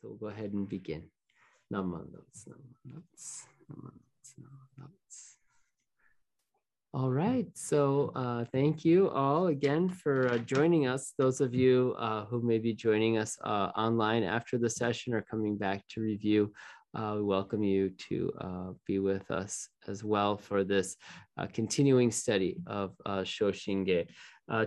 so we'll go ahead and begin. All right, so uh, thank you all again for uh, joining us. Those of you uh, who may be joining us uh, online after the session or coming back to review, uh, we welcome you to uh, be with us as well for this continuing study of Shoshinge.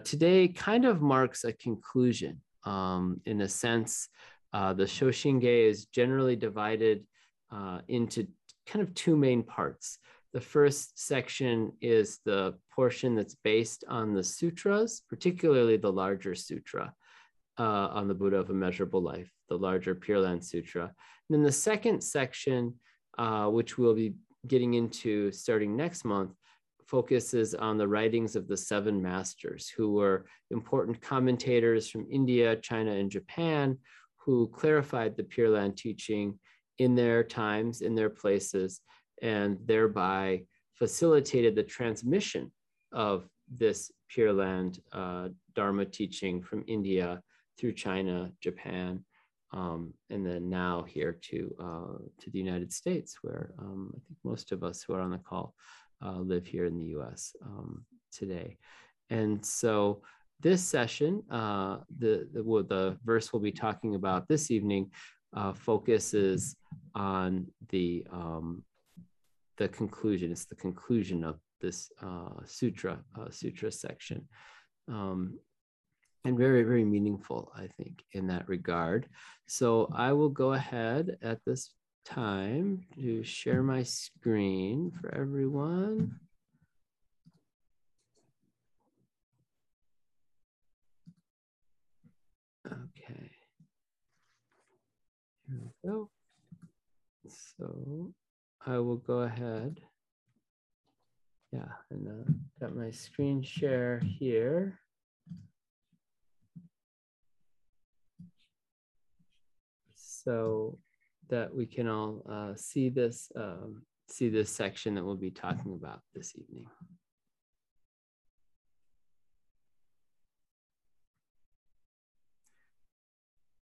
today kind of marks a conclusion um, in a sense uh, the Shoshinge is generally divided uh, into kind of two main parts. The first section is the portion that's based on the sutras, particularly the larger sutra uh, on the Buddha of Immeasurable Life, the larger Pure Land Sutra. And then the second section, uh, which we'll be getting into starting next month, focuses on the writings of the seven masters, who were important commentators from India, China, and Japan, who clarified the Pure Land teaching in their times, in their places, and thereby facilitated the transmission of this Pure Land uh, Dharma teaching from India through China, Japan, um, and then now here to uh, to the United States, where um, I think most of us who are on the call uh, live here in the U.S. Um, today. And so this session, uh, the, the, the verse we'll be talking about this evening uh, focuses on the, um, the conclusion. It's the conclusion of this uh, sutra, uh, sutra section. Um, and very, very meaningful, I think, in that regard. So I will go ahead at this time to share my screen for everyone. Okay. Here we go. So I will go ahead. Yeah, and uh, got my screen share here. So that we can all uh, see this um, see this section that we'll be talking about this evening.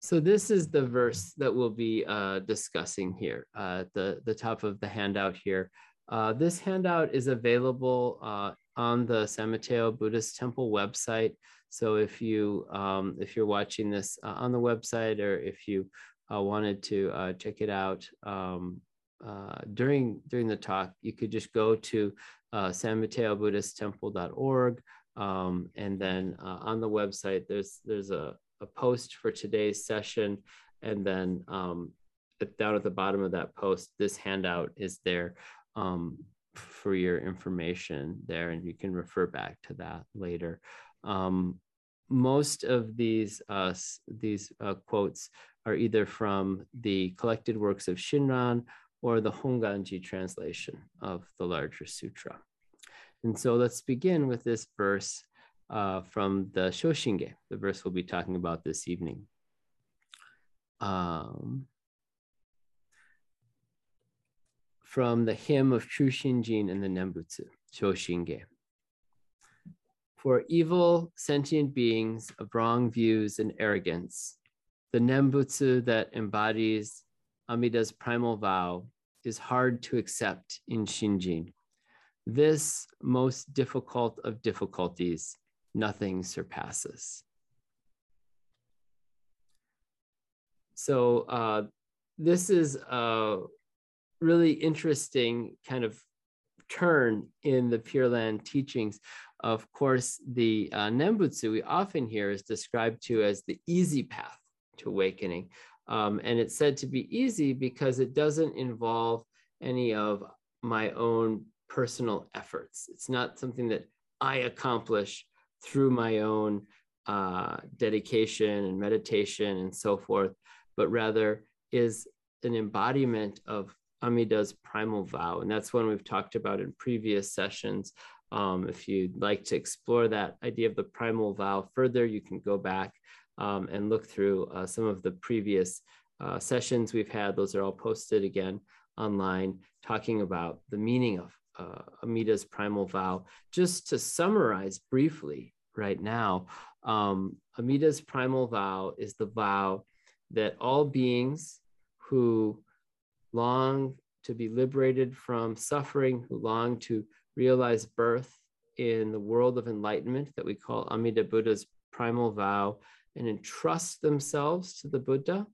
So this is the verse that we'll be uh, discussing here uh, at the, the top of the handout here. Uh, this handout is available uh, on the San Mateo Buddhist Temple website. So if you um, if you're watching this uh, on the website or if you uh, wanted to check it out um, during during the talk, you could just go to San Mateo Buddhist Temple.org um, and then on the website there's there's a a post for today's session. And then um, down at the bottom of that post, this handout is there um, for your information there, and you can refer back to that later. Um, most of these uh, these uh, quotes are either from the collected works of Shinran or the Honganji translation of the larger sutra. And so let's begin with this verse uh, from the Shoshinge, the verse we'll be talking about this evening. Um, from the hymn of True Shinjin and the Nembutsu, Shoshinge. For evil sentient beings of wrong views and arrogance, the Nembutsu that embodies Amida's primal vow is hard to accept in Shinjin. This most difficult of difficulties nothing surpasses. So uh, this is a really interesting kind of turn in the Pure Land teachings. Of course, the uh, Nembutsu we often hear is described to as the easy path to awakening. Um, and it's said to be easy because it doesn't involve any of my own personal efforts. It's not something that I accomplish through my own uh, dedication and meditation and so forth, but rather is an embodiment of Amida's primal vow. And that's one we've talked about in previous sessions. Um, if you'd like to explore that idea of the primal vow further, you can go back um, and look through uh, some of the previous uh, sessions we've had. Those are all posted again online, talking about the meaning of uh, Amida's primal vow. Just to summarize briefly right now, um, Amida's primal vow is the vow that all beings who long to be liberated from suffering, who long to realize birth in the world of enlightenment that we call Amida Buddha's primal vow, and entrust themselves to the Buddha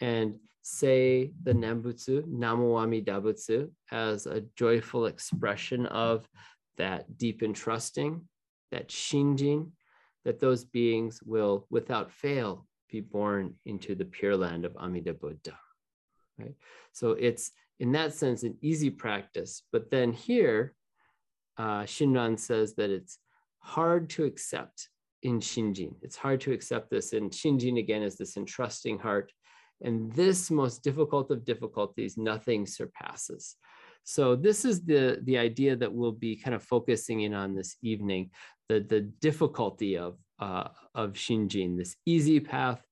and say the Nembutsu, Namo Amida Butsu, as a joyful expression of that deep entrusting, that shinjin, that those beings will, without fail, be born into the pure land of Amida Buddha. Right? So it's in that sense an easy practice. But then here, uh, Shinran says that it's hard to accept in Shinjin. It's hard to accept this. And Shinjin again is this entrusting heart. And this most difficult of difficulties, nothing surpasses. So this is the, the idea that we'll be kind of focusing in on this evening, the, the difficulty of, uh, of Shinjin, this easy path,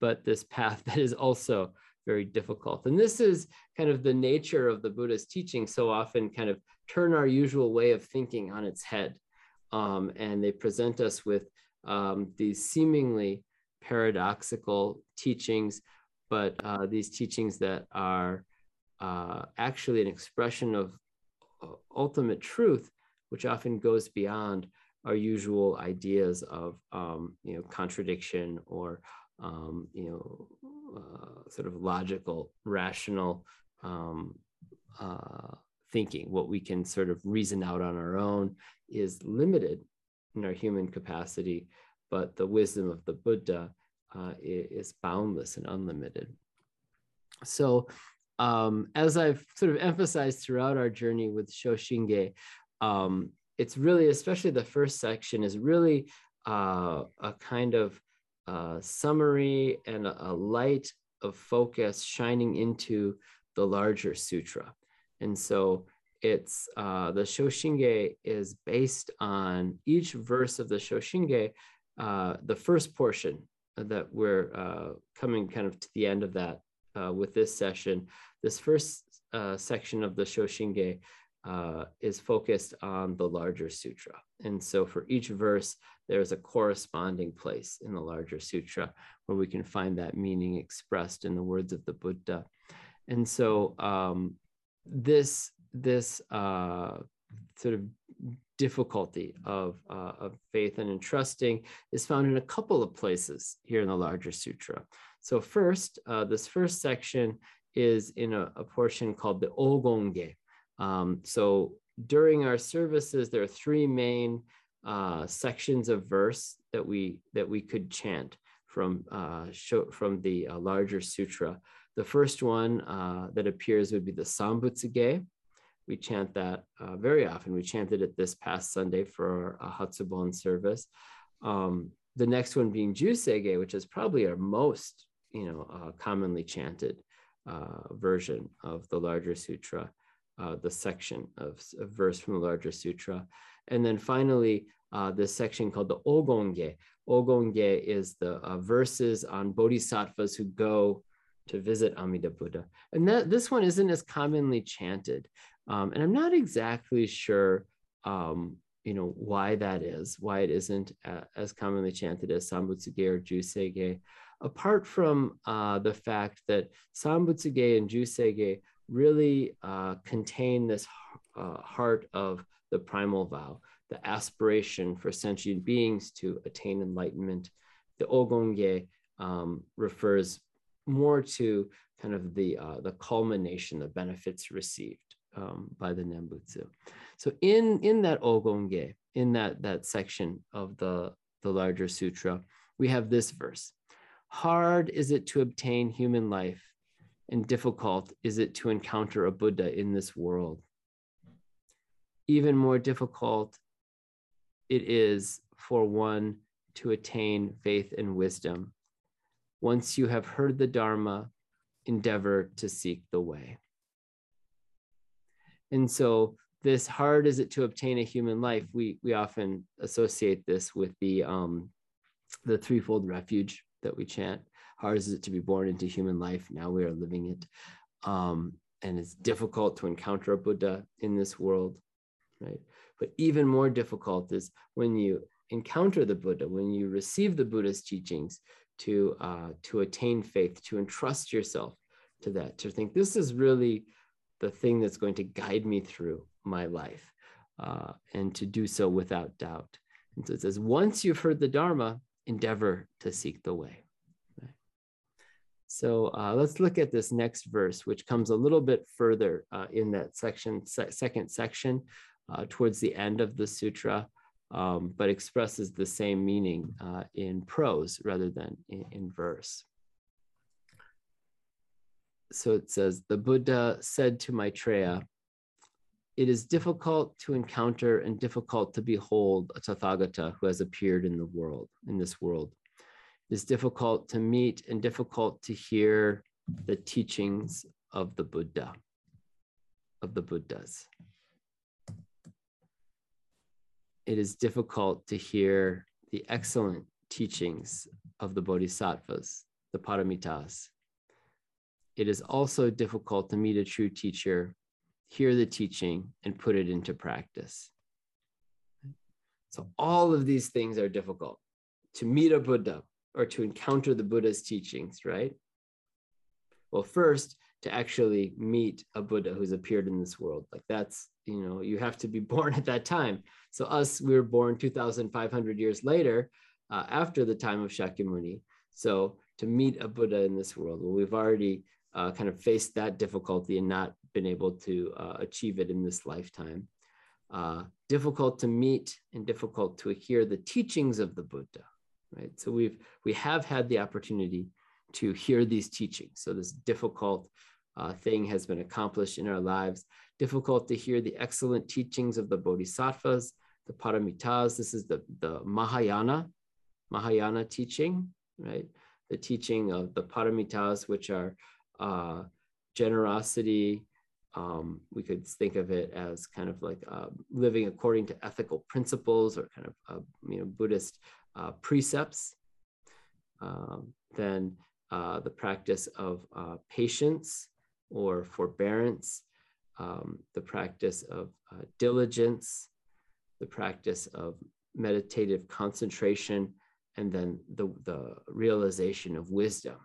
but this path that is also very difficult. And this is kind of the nature of the Buddha's teaching so often kind of turn our usual way of thinking on its head. Um, and they present us with um, these seemingly paradoxical teachings, but uh, these teachings that are uh, actually an expression of uh, ultimate truth, which often goes beyond our usual ideas of um, you know contradiction or um, you know uh, sort of logical, rational um, uh, thinking. What we can sort of reason out on our own is limited in our human capacity, but the wisdom of the Buddha uh, is boundless and unlimited. So um, as I've sort of emphasized throughout our journey with Shoshinge, um, it's really, especially the first section, is really uh, a kind of uh, summary and a, a, light of focus shining into the larger sutra. And so it's uh, the Shoshinge is based on each verse of the Shoshinge, uh, the first portion that we're uh, coming kind of to the end of that uh, with this session. This first section of the Shoshinge uh, is focused on the larger sutra. And so for each verse, there's a corresponding place in the larger sutra where we can find that meaning expressed in the words of the Buddha. And so um, this, this uh, sort of difficulty of, uh, of faith and entrusting is found in a couple of places here in the larger sutra. So first, uh, this first section is in a, a portion called the Ogonge. Um, so during our services, there are three main uh, sections of verse that we that we could chant from uh, from the uh, larger sutra. The first one uh, that appears would be the Sambutsuge. We chant that uh, very often. We chanted it this past Sunday for our Hatsubon service. Um, the next one being Jusege, which is probably our most you know, uh, commonly chanted uh, version of the larger sutra, uh, the section of a verse from the larger sutra. And then finally, uh, this section called the Ogonge. Ogonge is the uh, verses on bodhisattvas who go to visit Amida Buddha. And that, this one isn't as commonly chanted. Um, and I'm not exactly sure um, you know why that is why it isn't uh, as commonly chanted as sambutsuge or jusege apart from uh, the fact that Sambutsuge and Jusege really uh, contain this uh, heart of the primal vow, the aspiration for sentient beings to attain enlightenment. The Ogonge um, refers more to kind of the, uh, the culmination, the benefits received um, by the Nembutsu. So in, in that Ogonge, in that, that section of the, the larger sutra, we have this verse. Hard is it to obtain human life, and difficult is it to encounter a Buddha in this world. Even more difficult it is for one to attain faith and wisdom. Once you have heard the Dharma, endeavor to seek the way. And so, this hard is it to obtain a human life? We we often associate this with the um, the threefold refuge that we chant. Hard is to be born into human life. Now we are living it. Um, and it's difficult to encounter a Buddha in this world, right? But even more difficult is when you encounter the Buddha, when you receive the Buddha's teachings, to uh, to attain faith, to entrust yourself to that, to think this is really the thing that's going to guide me through my life, uh, and to do so without doubt. And so it says, once you've heard the Dharma, endeavor to seek the way. So uh, let's look at this next verse, which comes a little bit further uh, in that section, se second section, uh, towards the end of the sutra, um, but expresses the same meaning uh, in prose rather than in, in verse. So it says, the Buddha said to Maitreya, it is difficult to encounter and difficult to behold a Tathagata who has appeared in the world, in this world. Is difficult to meet and difficult to hear the teachings of the Buddha, of the Buddhas. It is difficult to hear the excellent teachings of the Bodhisattvas, the Paramitas. It is also difficult to meet a true teacher, hear the teaching, and put it into practice. So, all of these things are difficult. To meet a Buddha, or to encounter the Buddha's teachings, right? Well, first, to actually meet a Buddha who's appeared in this world. Like that's, you know, you have to be born at that time. So, us, we were born 2,500 years later uh, after the time of Shakyamuni. So, to meet a Buddha in this world, well, we've already uh, kind of faced that difficulty and not been able to uh, achieve it in this lifetime. Uh, difficult to meet and difficult to hear the teachings of the Buddha right? So we've we have had the opportunity to hear these teachings. So this difficult uh, thing has been accomplished in our lives. Difficult to hear the excellent teachings of the Bodhisattvas, the Paramitas. This is the the Mahayana, Mahayana teaching, right? The teaching of the Paramitas, which are uh, generosity. Um, we could think of it as kind of like uh, living according to ethical principles or kind of uh, you know Buddhist uh, precepts, um, then uh, the practice of uh, patience or forbearance, um, the practice of uh, diligence, the practice of meditative concentration, and then the, the realization of wisdom,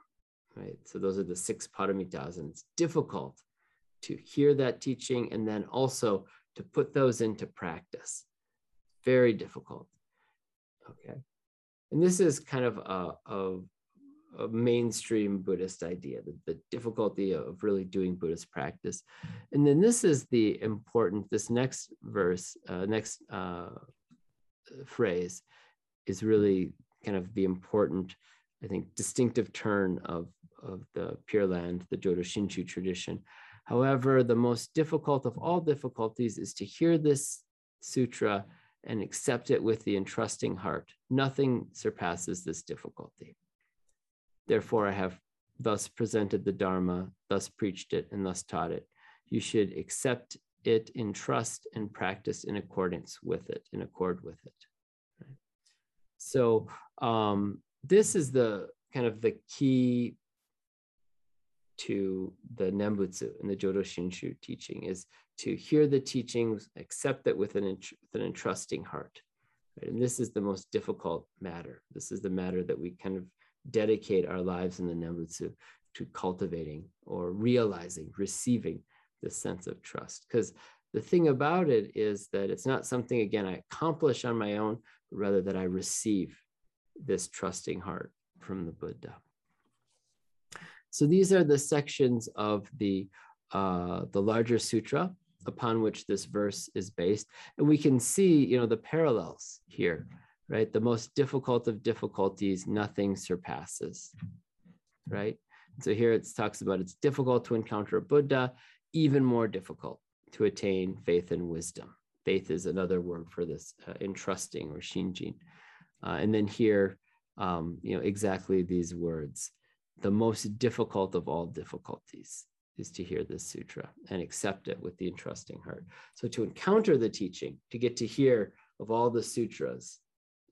right? So those are the six paramitas, and it's difficult to hear that teaching and then also to put those into practice. Very difficult. Okay and this is kind of a, a, a mainstream Buddhist idea, the, the, difficulty of really doing Buddhist practice. And then this is the important, this next verse, uh, next uh, phrase is really kind of the important, I think, distinctive turn of, of the Pure Land, the Jodo Shinshu tradition. However, the most difficult of all difficulties is to hear this sutra and accept it with the entrusting heart. Nothing surpasses this difficulty. Therefore, I have thus presented the Dharma, thus preached it, and thus taught it. You should accept it in trust and practice in accordance with it, in accord with it. Right? So um, this is the kind of the key to the Nembutsu and the Jodo Shinshu teaching is to hear the teachings, accept it with an, with an entrusting heart. Right? And this is the most difficult matter. This is the matter that we kind of dedicate our lives in the Nembutsu to cultivating or realizing, receiving this sense of trust. Because the thing about it is that it's not something, again, I accomplish on my own, but rather that I receive this trusting heart from the Buddha. So these are the sections of the, uh, the larger sutra upon which this verse is based. And we can see, you know, the parallels here, right? The most difficult of difficulties, nothing surpasses, right? So here it talks about it's difficult to encounter a Buddha, even more difficult to attain faith and wisdom. Faith is another word for this, uh, entrusting or shinjin. Uh, and then here, um, you know, exactly these words the most difficult of all difficulties is to hear this sutra and accept it with the entrusting heart. So to encounter the teaching, to get to hear of all the sutras,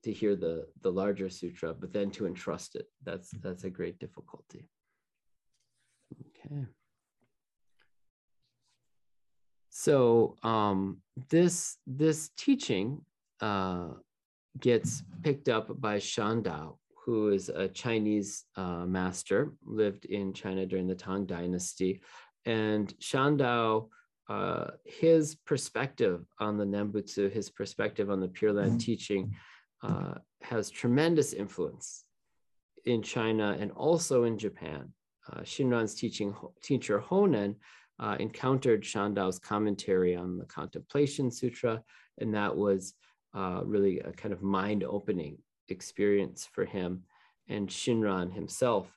to hear the, the larger sutra, but then to entrust it, that's, that's a great difficulty. Okay. So um, this, this teaching uh, gets picked up by Shandao, who is a Chinese uh, master, lived in China during the Tang Dynasty. And Shandao, uh, his perspective on the Nembutsu, his perspective on the Pure Land mm-hmm. teaching, uh, has tremendous influence in China and also in Japan. Uh, Shinran's teaching teacher Honen uh, encountered Shandao's commentary on the Contemplation Sutra, and that was uh, really a kind of mind-opening experience for him. And Shinran himself,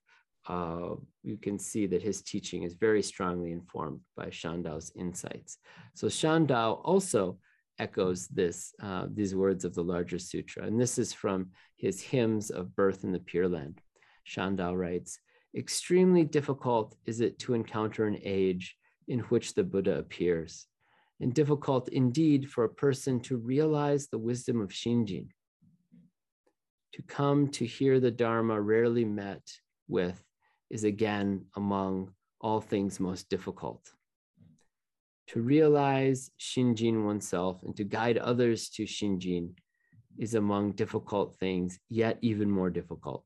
uh, you can see that his teaching is very strongly informed by Shandao's insights. So Shandao also echoes this uh, these words of the larger sutra, and this is from his hymns of birth in the Pure Land. Shandao writes, "Extremely difficult is it to encounter an age in which the Buddha appears, and difficult indeed for a person to realize the wisdom of Shinjin. To come to hear the Dharma rarely met with is again among all things most difficult. To realize Shinjin oneself and to guide others to Shinjin is among difficult things, yet even more difficult.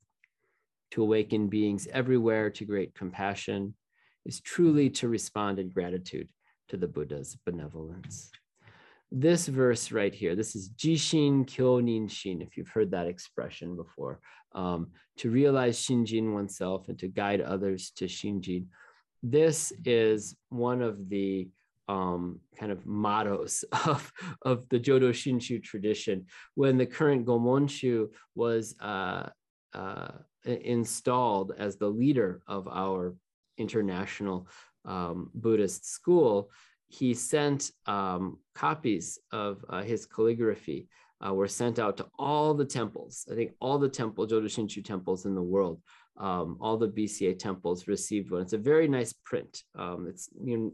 To awaken beings everywhere to great compassion is truly to respond in gratitude to the Buddha's benevolence. This verse right here, this is Jishin Kyonin Shin, if you've heard that expression before, um, to realize Shinjin oneself and to guide others to Shinjin. This is one of the um, kind of mottos of, of the Jodo Shinshu tradition. When the current Gomonshu was uh, uh, installed as the leader of our international um, Buddhist school, he sent um, copies of uh, his calligraphy uh, were sent out to all the temples. I think all the temple, Jodo Shinshu temples in the world, um, all the BCA temples received one. It's a very nice print. Um, it's you know,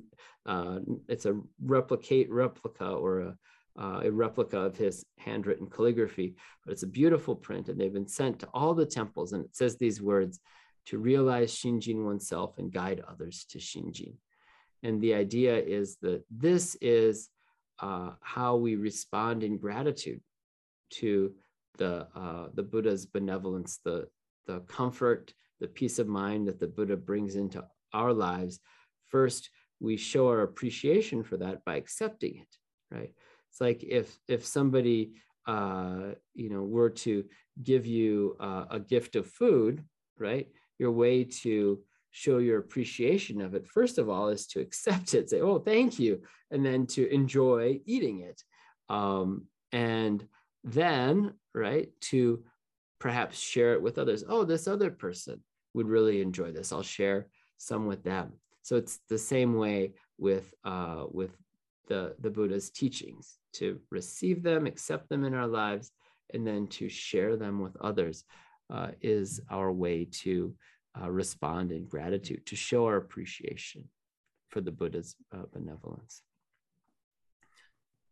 uh, it's a replicate replica or a, uh, a replica of his handwritten calligraphy, but it's a beautiful print, and they've been sent to all the temples. And it says these words: to realize Shinjin oneself and guide others to Shinjin. And the idea is that this is uh, how we respond in gratitude to the, uh, the Buddha's benevolence, the, the comfort, the peace of mind that the Buddha brings into our lives. First, we show our appreciation for that by accepting it, right? It's like if if somebody uh, you know were to give you uh, a gift of food, right? your way to show your appreciation of it, first of all, is to accept it, say, oh, thank you, and then to enjoy eating it. Um, and then, right, to perhaps share it with others. Oh, this other person would really enjoy this. I'll share some with them. So it's the same way with uh, with the the Buddha's teachings to receive them, accept them in our lives, and then to share them with others uh, is our way to uh, respond in gratitude, to show our appreciation for the Buddha's uh, benevolence.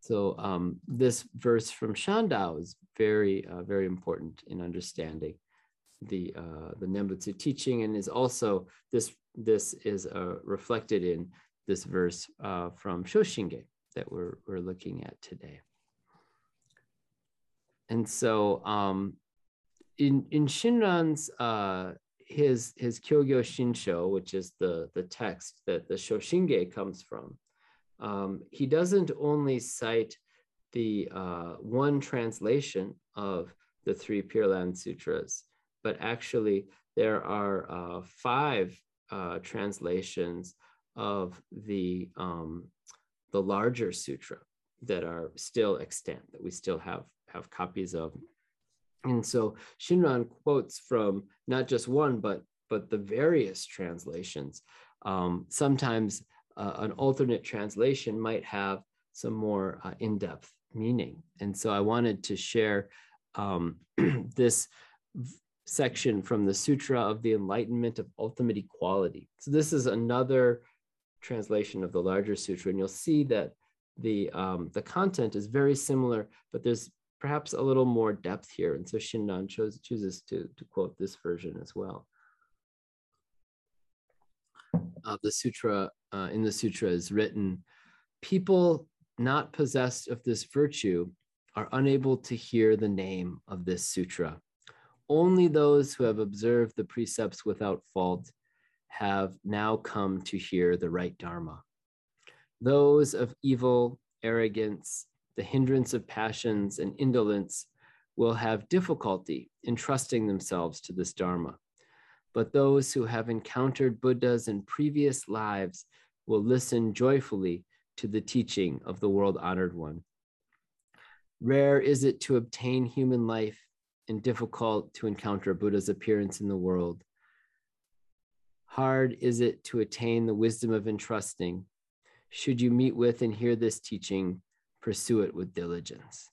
So um, this verse from Shandao is very, uh, very important in understanding the uh, the Nembutsu teaching, and is also this this is uh, reflected in this verse uh, from Shoshinge that we're we're looking at today. And so um, in in Shinran's uh, his his Kyogyo Shinsho, which is the the text that the Shoshinge comes from, um, he doesn't only cite the uh, one translation of the three Pure Land Sutras, but actually there are uh, five uh, translations of the um, the larger sutra that are still extant that we still have have copies of and so Shinran quotes from not just one, but but the various translations. Um, sometimes uh, an alternate translation might have some more uh, in-depth meaning. And so I wanted to share um, this section from the Sutra of the Enlightenment of Ultimate Equality. So this is another translation of the larger sutra, and you'll see that the um, the content is very similar, but there's perhaps a little more depth here. And so Shinran chose, chooses to, to quote this version as well. Uh, the sutra, uh, in the sutra is written, people not possessed of this virtue are unable to hear the name of this sutra only those who have observed the precepts without fault have now come to hear the right Dharma. Those of evil, arrogance, the hindrance of passions, and indolence will have difficulty in trusting themselves to this Dharma. But those who have encountered Buddhas in previous lives will listen joyfully to the teaching of the world honored one. Rare is it to obtain human life and difficult to encounter Buddha's appearance in the world. Hard is it to attain the wisdom of entrusting. Should you meet with and hear this teaching, pursue it with diligence.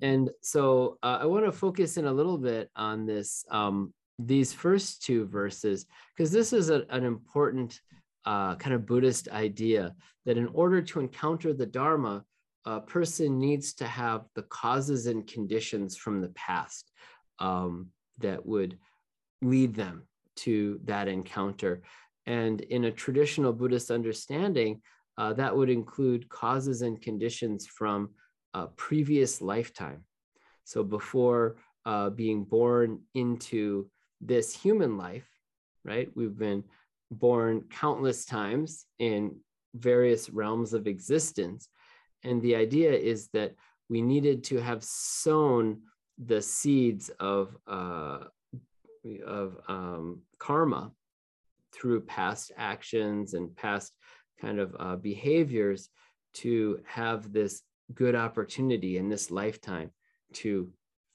And so uh, I want to focus in a little bit on this, um, these first two verses, because this is a, an important uh, kind of Buddhist idea that in order to encounter the Dharma, a person needs to have the causes and conditions from the past um, that would lead them to that encounter. And in a traditional Buddhist understanding, uh, that would include causes and conditions from a previous lifetime. So before uh, being born into this human life, right, we've been born countless times in various realms of existence. And the idea is that we needed to have sown the seeds of, uh, of um, karma through past actions and past kind of uh, behaviors to have this good opportunity in this lifetime to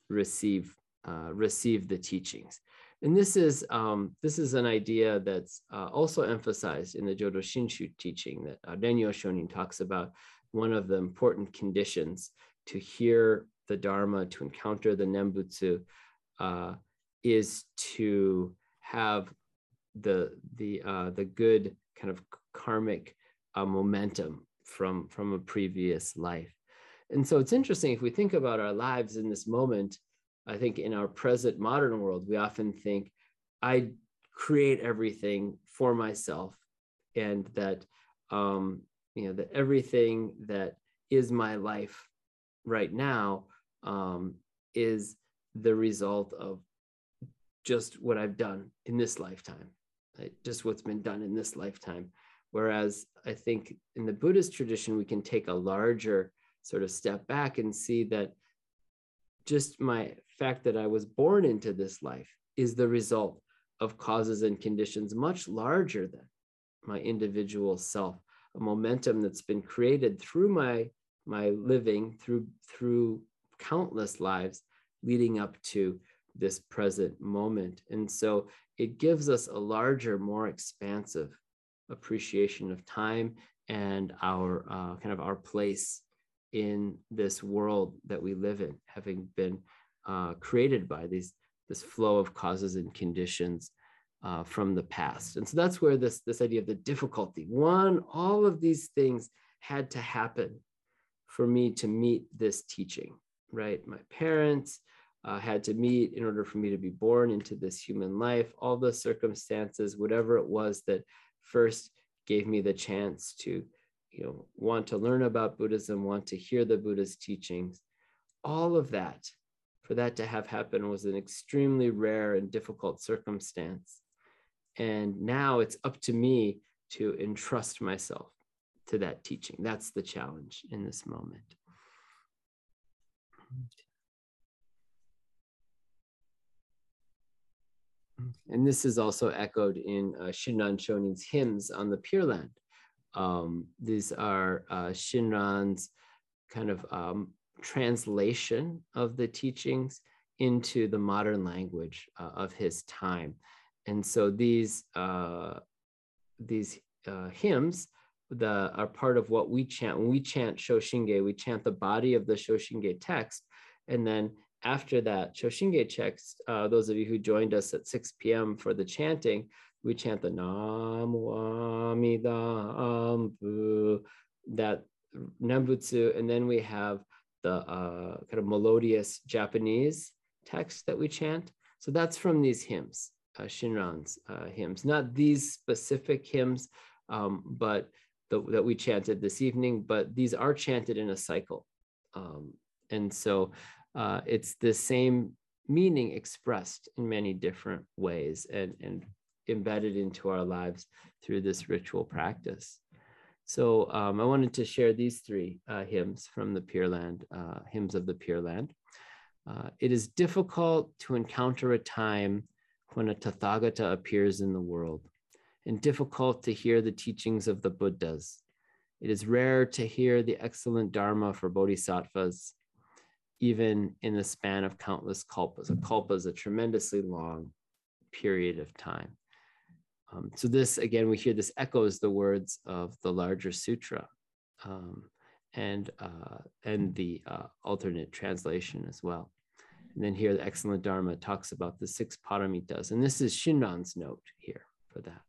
receive uh, receive the teachings. And this is um, this is an idea that's uh, also emphasized in the Jodo Shinshu teaching that uh, Rennyo Shonin talks about. One of the important conditions to hear the Dharma, to encounter the Nembutsu, uh, is to have the the uh, the good kind of karmic uh, momentum from from a previous life. And so it's interesting if we think about our lives in this moment. I think in our present modern world, we often think I create everything for myself, and that um, you know that everything that is my life right now um, is the result of just what I've done in this lifetime, right? just what's been done in this lifetime. Whereas I think in the Buddhist tradition, we can take a larger sort of step back and see that just my fact that I was born into this life is the result of causes and conditions much larger than my individual self, a momentum that's been created through my my living through through countless lives leading up to this present moment. And so it gives us a larger, more expansive appreciation of time and our uh, kind of our place in this world that we live in, having been uh, created by these this flow of causes and conditions uh, from the past. And so that's where this this idea of the difficulty. One, all of these things had to happen for me to meet this teaching, right? My parents, uh, had to meet in order for me to be born into this human life, all the circumstances, whatever it was that first gave me the chance to you know want to learn about buddhism want to hear the buddha's teachings. All of that for that to have happened was an extremely rare and difficult circumstance. And now it's up to me to entrust myself to that teaching. That's the challenge in this moment And this is also echoed in uh, Shinran Shonin's hymns on the Pure Land. Um, these are uh, Shinran's kind of um, translation of the teachings into the modern language uh, of his time. And so these, uh, these uh, hymns the, are part of what we chant. When we chant Shoshinge, we chant the body of the Shoshinge text, and then after that Shoshinge checks, uh, those of you who joined us at 6 p.m. for the chanting, we chant the Nam Amida that Nembutsu, and then we have the uh, kind of melodious Japanese text that we chant. So that's from these hymns, uh, Shinran's uh, hymns, not these specific hymns, um, but the, that we chanted this evening, but these are chanted in a cycle. Um, and so uh, it's the same meaning expressed in many different ways and, and embedded into our lives through this ritual practice. So um, I wanted to share these three uh, hymns from the Pure Land, uh, hymns of the Pure Land. Uh, it is difficult to encounter a time when a Tathagata appears in the world, and difficult to hear the teachings of the Buddhas. It is rare to hear the excellent Dharma for bodhisattvas, even in the span of countless kalpas. A kalpa is a tremendously long period of time. Um, so this, again, we hear this echoes the words of the larger sutra um, and, uh, and the uh, alternate translation as well. And then here, the excellent Dharma talks about the six paramitas. And this is Shinran's note here for that.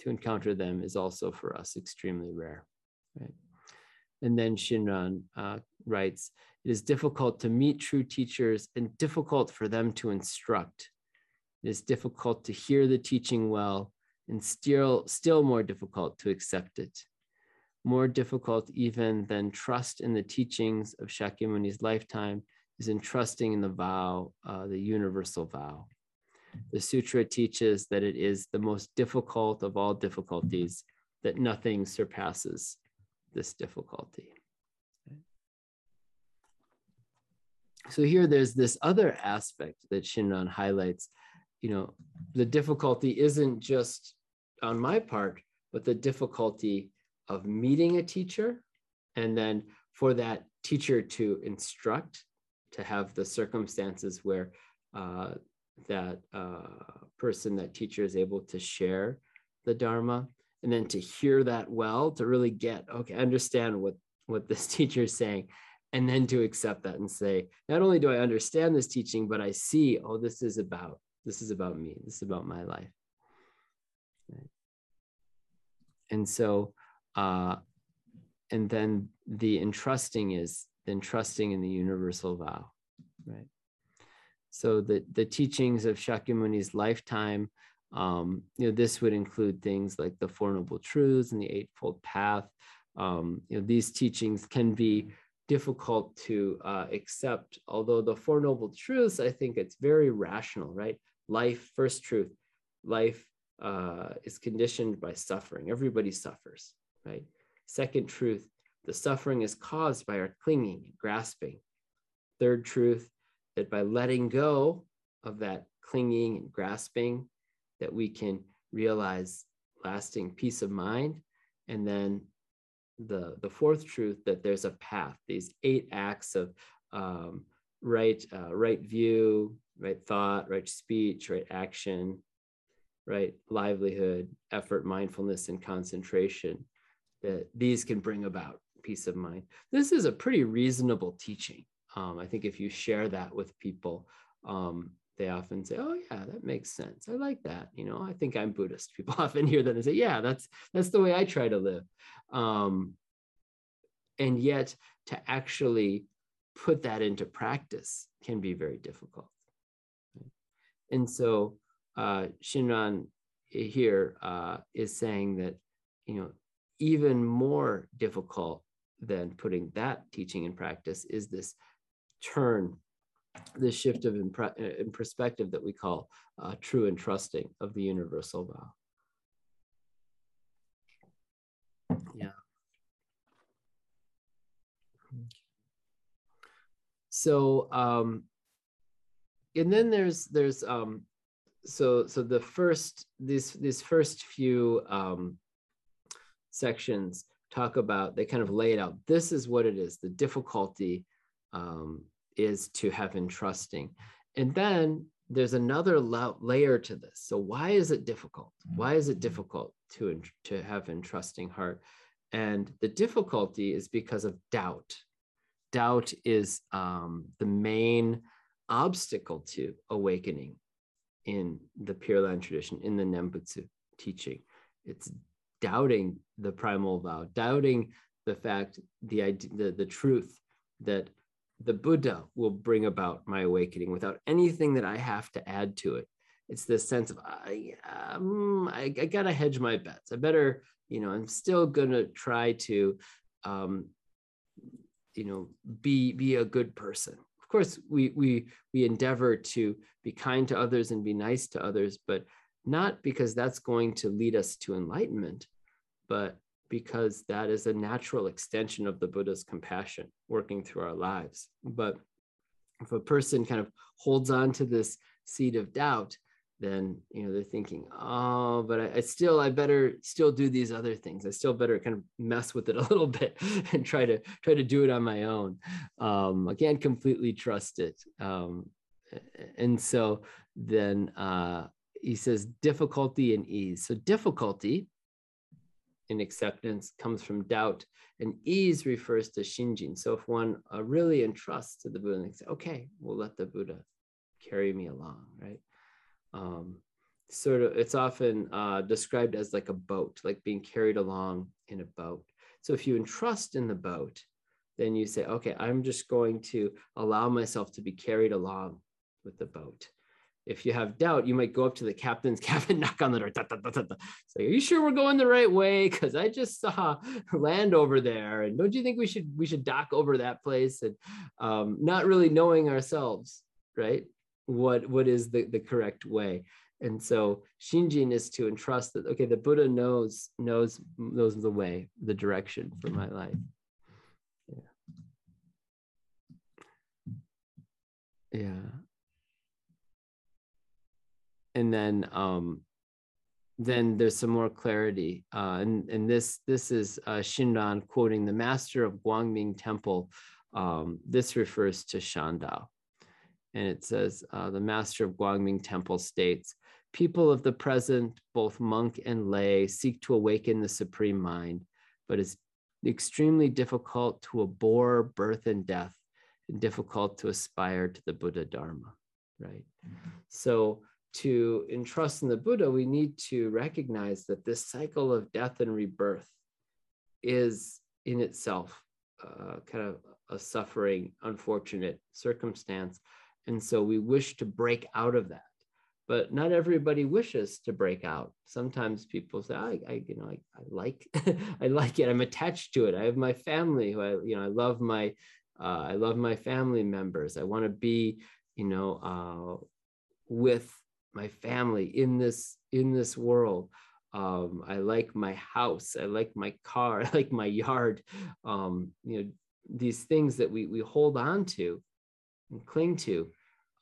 To encounter them is also for us extremely rare. Right? And then Shinran uh, writes, it is difficult to meet true teachers and difficult for them to instruct. It is difficult to hear the teaching well and still, still more difficult to accept it. More difficult even than trust in the teachings of Shakyamuni's lifetime is in trusting in the vow, uh, the universal vow. The sutra teaches that it is the most difficult of all difficulties, that nothing surpasses this difficulty. So here there's this other aspect that Shinran highlights. You know, the difficulty isn't just on my part, but the difficulty of meeting a teacher and then for that teacher to instruct to have the circumstances where uh, that uh, person, that teacher is able to share the Dharma, and then to hear that well, to really get, okay, understand what, what this teacher is saying, and then to accept that and say, not only do I understand this teaching, but I see, oh, this is about, this is about me, this is about my life. Right. And so, uh, and then the entrusting is than trusting in the universal vow, right? So the, the teachings of Shakyamuni's lifetime, um, you know, this would include things like the Four Noble Truths and the Eightfold Path. Um, you know, these teachings can be difficult to uh, accept, although the Four Noble Truths, I think it's very rational, right? Life, first truth, life uh, is conditioned by suffering. Everybody suffers, right? Second truth, the suffering is caused by our clinging and grasping. Third truth, that by letting go of that clinging and grasping, that we can realize lasting peace of mind. And then the, the fourth truth, that there's a path, these eight acts of um, right, uh, right view, right thought, right speech, right action, right livelihood, effort, mindfulness, and concentration, that these can bring about peace of mind. This is a pretty reasonable teaching. Um, I think if you share that with people, um, they often say, "Oh yeah, that makes sense. I like that." You know, I think I'm Buddhist. People often hear that and say, "Yeah, that's that's the way I try to live." Um, and yet, to actually put that into practice can be very difficult. And so, uh, Shinran here uh, is saying that you know even more difficult than putting that teaching in practice is this turn, this shift of in, in perspective that we call uh, true and trusting of the universal vow. Yeah. So, um, and then there's there's um, so so the first these these first few um, sections talk about, they kind of lay it out. This is what it is. The difficulty um, is to have entrusting. And then there's another layer to this. So why is it difficult? Why is it difficult to, to have entrusting heart? And the difficulty is because of doubt. Doubt is um, the main obstacle to awakening in the Pure Land tradition, in the Nembutsu teaching. It's doubting the primal vow, doubting the fact, the, the, the truth that the Buddha will bring about my awakening without anything that I have to add to it. It's this sense of I, um, I, I gotta hedge my bets. I better, you know, I'm still gonna try to, um, you know, be be a good person. Of course, we we we endeavor to be kind to others and be nice to others, but not because that's going to lead us to enlightenment, but because that is a natural extension of the Buddha's compassion working through our lives. But if a person kind of holds on to this seed of doubt, then you know they're thinking, oh, but I, I, still I better still do these other things. I still better kind of mess with it a little bit and try to try to do it on my own. Um, I can't completely trust it. Um, and so then uh, he says difficulty and ease. So difficulty in acceptance comes from doubt, and ease refers to shinjin. So if one uh, really entrusts to the Buddha and say, okay, we'll let the Buddha carry me along, right? Um, sort of, it's often uh, described as like a boat, like being carried along in a boat. So if you entrust in the boat, then you say, okay, I'm just going to allow myself to be carried along with the boat if you have doubt, you might go up to the captain's cabin, knock on the door, da, da, da, say, "Are you sure we're going the right way? Because I just saw land over there, and don't you think we should we should dock over that place?" And um, not really knowing ourselves, right? What what is the the correct way? And so Shinjin is to entrust that okay, the Buddha knows knows knows the way, the direction for my life. Yeah. Yeah and then um, then there's some more clarity. Uh, and, and this this is uh, Shinran quoting the master of Guangming Temple. Um, this refers to Shandao. And it says, uh, the master of Guangming Temple states, people of the present, both monk and lay, seek to awaken the supreme mind, but it's extremely difficult to abhor birth and death and difficult to aspire to the Buddha Dharma, right? Mm-hmm. So to entrust in the Buddha, we need to recognize that this cycle of death and rebirth is in itself uh, kind of a suffering, unfortunate circumstance. And so we wish to break out of that. But not everybody wishes to break out. Sometimes people say, I, I you know, I, I like, I like it. I'm attached to it. I have my family who I, you know, I love my, uh, I love my family members. I want to be, you know, uh, with my family in this in this world um, i like my house i like my car i like my yard um, you know these things that we we hold on to and cling to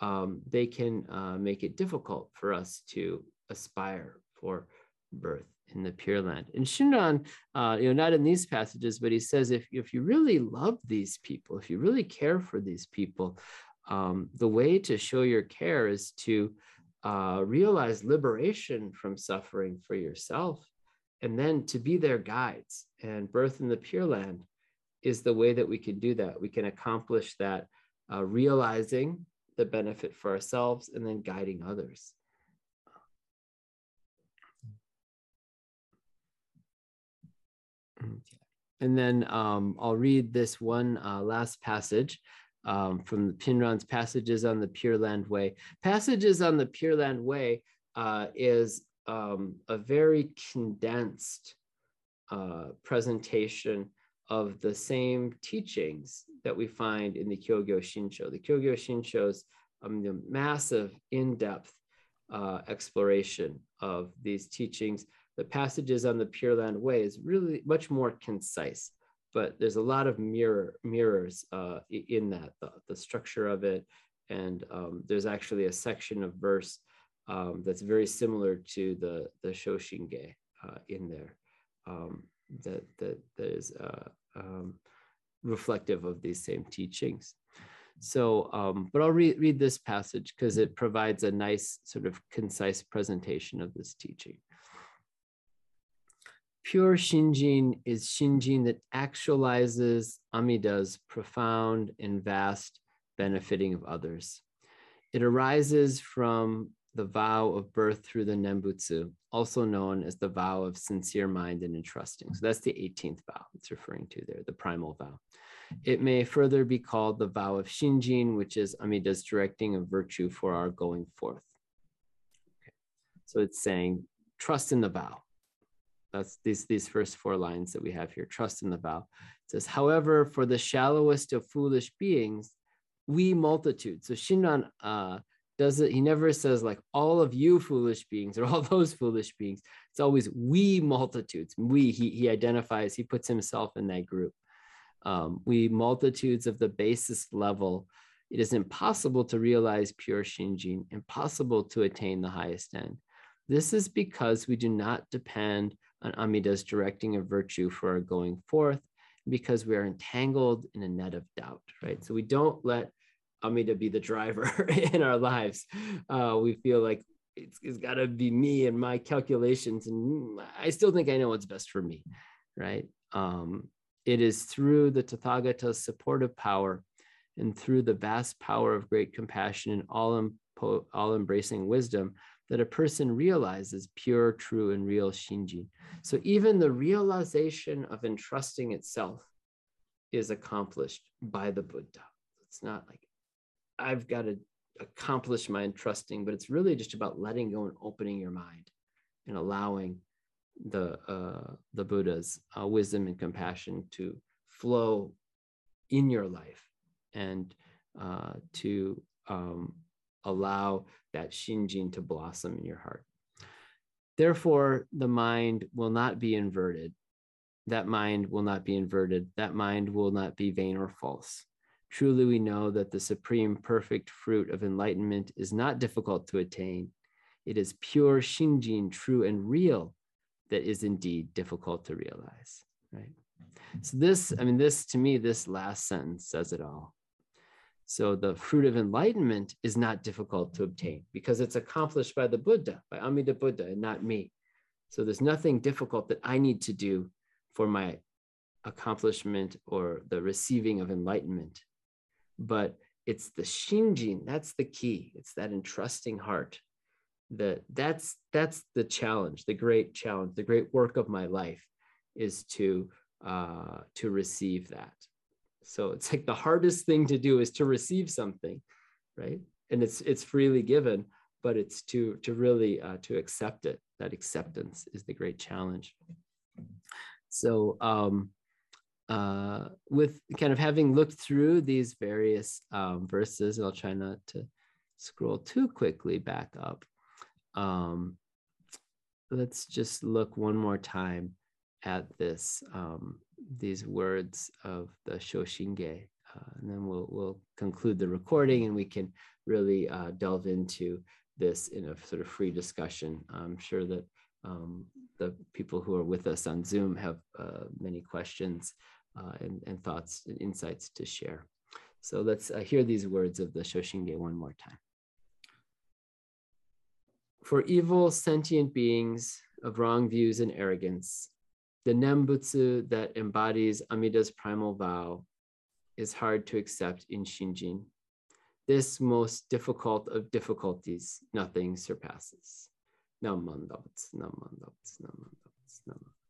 um, they can uh, make it difficult for us to aspire for birth in the Pure Land. And Shinran, uh, you know, not in these passages, but he says if, if you really love these people, if you really care for these people, um, the way to show your care is to uh, realize liberation from suffering for yourself, and then to be their guides. And birth in the Pure Land is the way that we can do that. We can accomplish that, uh, realizing the benefit for ourselves and then guiding others. And then um, I'll read this one uh, last passage um, from the Shinran's Passages on the Pure Land Way. Passages on the Pure Land Way uh, is um, a very condensed uh, presentation of the same teachings that we find in the Kyogyo Shinsho. The Kyogyo Shinsho's um, the massive, in-depth uh, exploration of these teachings. The passages on the Pure Land Way is really much more concise but there's a lot of mirror mirrors uh, in that the, the, structure of it and um, there's actually a section of verse um, that's very similar to the the Shoshinge uh, in there um, that that, that is uh, um, reflective of these same teachings. So, um, but I'll read read this passage because it provides a nice sort of concise presentation of this teaching. Pure Shinjin is Shinjin that actualizes Amida's profound and vast benefiting of others. It arises from the vow of birth through the Nembutsu, also known as the vow of sincere mind and entrusting. So that's the 18th vow it's referring to there, the primal vow. It may further be called the vow of Shinjin, which is Amida's directing of virtue for our going forth. Okay. So it's saying, trust in the vow. That's these, these first four lines that we have here, trust in the vow. It says, however, for the shallowest of foolish beings, we multitude. So Shinran uh, does it, he never says like all of you foolish beings or all those foolish beings. It's always we multitudes. We, he, he identifies, he puts himself in that group. Um, we multitudes of the basest level. It is impossible to realize pure Shinjin, impossible to attain the highest end. This is because we do not depend on Amida's directing of virtue for our going forth, because we are entangled in a net of doubt, right? So we don't let Amida be the driver in our lives. Uh, we feel like it's, it's got to be me and my calculations, and I still think I know what's best for me, right? Um, it is through the Tathagata's supportive power and through the vast power of great compassion and all, all embracing wisdom that a person realizes pure, true, and real Shinjin. So even the realization of entrusting itself is accomplished by the Buddha. It's not like I've got to accomplish my entrusting, but it's really just about letting go and opening your mind and allowing the uh, the Buddha's uh, wisdom and compassion to flow in your life and uh, to um, allow that shinjin to blossom in your heart. Therefore, the mind will not be inverted. That mind will not be inverted. That mind will not be vain or false. Truly, we know that the supreme perfect fruit of enlightenment is not difficult to attain. It is pure shinjin, true and real, that is indeed difficult to realize. Right. So, this, I mean, this to me, this last sentence says it all. So the fruit of enlightenment is not difficult to obtain because it's accomplished by the Buddha, by Amida Buddha, and not me. So there's nothing difficult that I need to do for my accomplishment or the receiving of enlightenment. But it's the shinjin, that's the key. It's that entrusting heart. That that's that's the challenge, the great challenge, the great work of my life is to uh, to receive that so it's like the hardest thing to do is to receive something, right? And it's it's freely given, but it's to to really uh, to accept it. That acceptance is the great challenge. So um, uh, with kind of having looked through these various um, verses, I'll try not to scroll too quickly back up. Um, let's just look one more time at this um, these words of the Shoshinge. Uh, and then we'll, we'll conclude the recording and we can really uh, delve into this in a sort of free discussion. I'm sure that um, the people who are with us on Zoom have uh, many questions uh, and, and, thoughts and insights to share. So let's uh, hear these words of the Shoshinge one more time. For evil sentient beings of wrong views and arrogance, the Nembutsu that embodies Amida's primal vow is hard to accept in Shinjin. This most difficult of difficulties, nothing surpasses. Namandabutsu, namandabutsu, namandabutsu, namandabutsu.